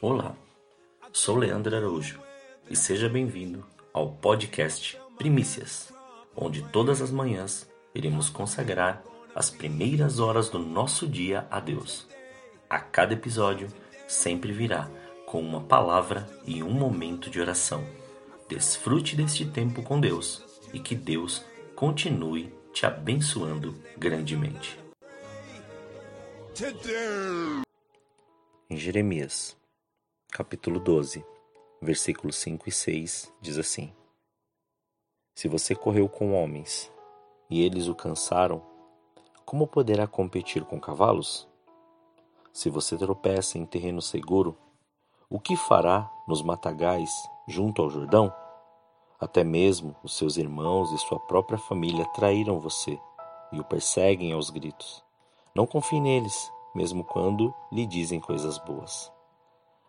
Olá, sou Leandro Araújo e seja bem-vindo ao podcast Primícias, onde todas as manhãs iremos consagrar as primeiras horas do nosso dia a Deus. A cada episódio sempre virá com uma palavra e um momento de oração. Desfrute deste tempo com Deus e que Deus continue te abençoando grandemente. Em Jeremias, capítulo 12, versículos 5 e 6, diz assim: Se você correu com homens e eles o cansaram, como poderá competir com cavalos? Se você tropeça em terreno seguro, o que fará nos matagais junto ao Jordão? Até mesmo os seus irmãos e sua própria família traíram você e o perseguem aos gritos. Não confie neles, mesmo quando lhe dizem coisas boas.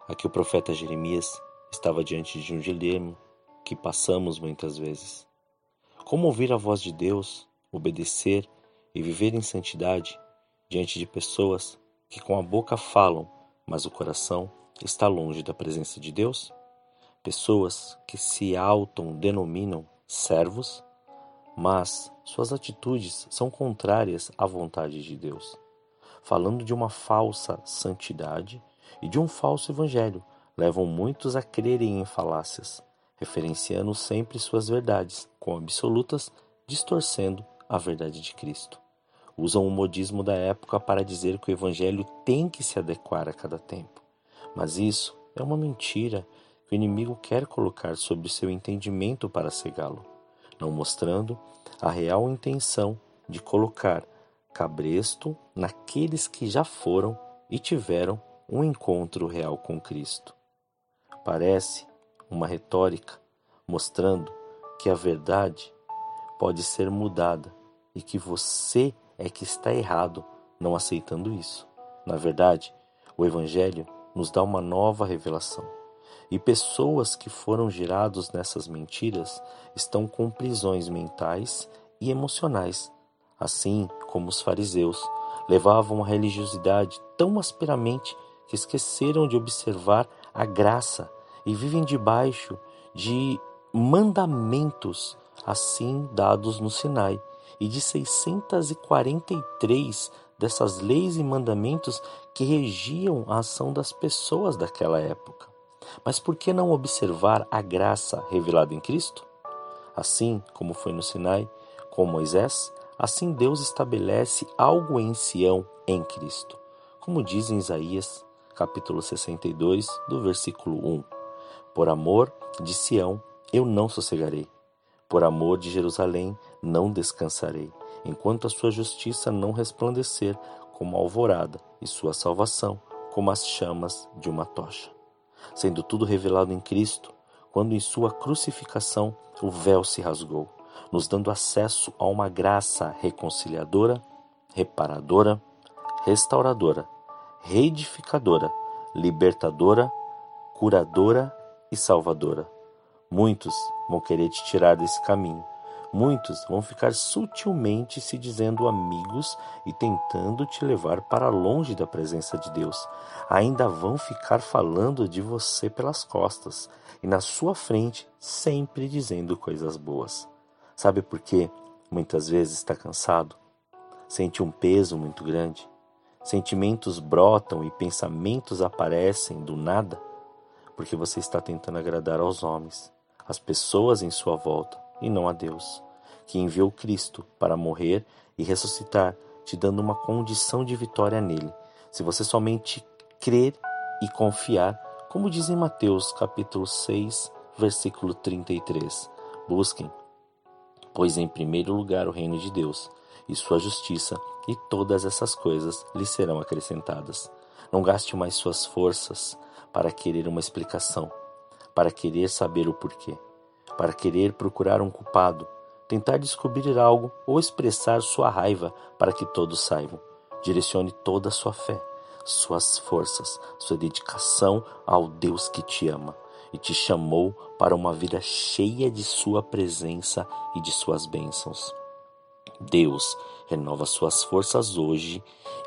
Aqui o profeta Jeremias estava diante de um dilema que passamos muitas vezes. Como ouvir a voz de Deus, obedecer e viver em santidade diante de pessoas que com a boca falam, mas o coração está longe da presença de Deus? Pessoas que se auto-denominam servos, mas suas atitudes são contrárias à vontade de Deus, falando de uma falsa santidade e de um falso evangelho, levam muitos a crerem em falácias, referenciando sempre suas verdades como absolutas, distorcendo a verdade de Cristo. Usam o modismo da época para dizer que o evangelho tem que se adequar a cada tempo. Mas isso é uma mentira que o inimigo quer colocar sobre seu entendimento para cegá-lo, não mostrando a real intenção de colocar cabresto naqueles que já foram e tiveram um encontro real com Cristo. Parece uma retórica mostrando que a verdade pode ser mudada e que você é que está errado não aceitando isso. Na verdade, o Evangelho nos dá uma nova revelação. E pessoas que foram girados nessas mentiras estão com prisões mentais e emocionais, assim como os fariseus levavam a religiosidade tão asperamente que esqueceram de observar a graça e vivem debaixo de mandamentos assim dados no Sinai e de 643 dessas leis e mandamentos que regiam a ação das pessoas daquela época. Mas por que não observar a graça revelada em Cristo? Assim como foi no Sinai, com Moisés, assim Deus estabelece algo em Sião em Cristo. Como diz em Isaías, capítulo 62, do versículo 1. Por amor de Sião, eu não sossegarei. Por amor de Jerusalém, não descansarei enquanto a sua justiça não resplandecer como a alvorada e sua salvação como as chamas de uma tocha. Sendo tudo revelado em Cristo, quando em sua crucificação o véu se rasgou, nos dando acesso a uma graça reconciliadora, reparadora, restauradora, reedificadora, libertadora, curadora e salvadora. Muitos vão querer te tirar desse caminho, Muitos vão ficar sutilmente se dizendo amigos e tentando te levar para longe da presença de Deus. Ainda vão ficar falando de você pelas costas e na sua frente, sempre dizendo coisas boas. Sabe por quê? Muitas vezes está cansado, sente um peso muito grande, sentimentos brotam e pensamentos aparecem do nada, porque você está tentando agradar aos homens, às pessoas em sua volta e não a Deus, que enviou Cristo para morrer e ressuscitar, te dando uma condição de vitória nele. Se você somente crer e confiar, como diz em Mateus capítulo 6, versículo 33. Busquem, pois em primeiro lugar o reino de Deus e sua justiça, e todas essas coisas lhe serão acrescentadas. Não gaste mais suas forças para querer uma explicação, para querer saber o porquê para querer procurar um culpado, tentar descobrir algo ou expressar sua raiva para que todos saibam. Direcione toda a sua fé, suas forças, sua dedicação ao Deus que te ama e te chamou para uma vida cheia de sua presença e de suas bênçãos. Deus renova suas forças hoje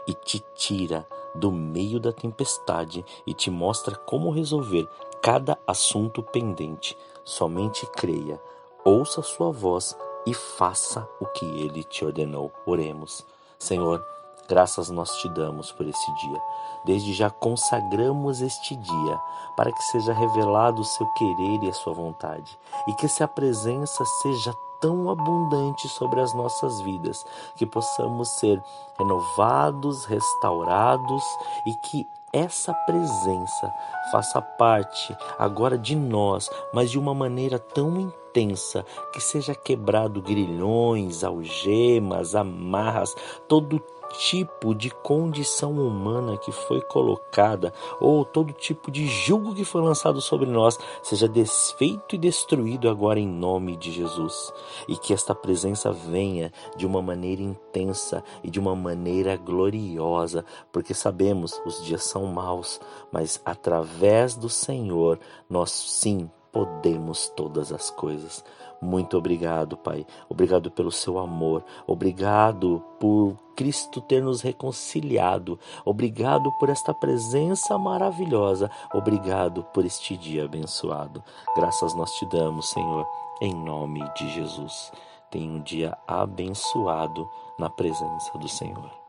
e te tira do meio da tempestade e te mostra como resolver cada assunto pendente. Somente creia, ouça sua voz e faça o que ele te ordenou. Oremos. Senhor, graças nós te damos por esse dia. Desde já consagramos este dia para que seja revelado o seu querer e a sua vontade, e que essa presença seja tão abundante sobre as nossas vidas, que possamos ser renovados, restaurados e que essa presença faça parte agora de nós, mas de uma maneira tão intensa que seja quebrado grilhões, algemas, amarras, todo tipo de condição humana que foi colocada, ou todo tipo de julgo que foi lançado sobre nós, seja desfeito e destruído agora em nome de Jesus. E que esta presença venha de uma maneira intensa e de uma maneira gloriosa, porque sabemos os dias são maus, mas através do Senhor nós sim podemos todas as coisas. Muito obrigado, Pai. Obrigado pelo seu amor. Obrigado por Cristo ter nos reconciliado. Obrigado por esta presença maravilhosa. Obrigado por este dia abençoado. Graças nós te damos, Senhor, em nome de Jesus. Tenha um dia abençoado na presença do Senhor.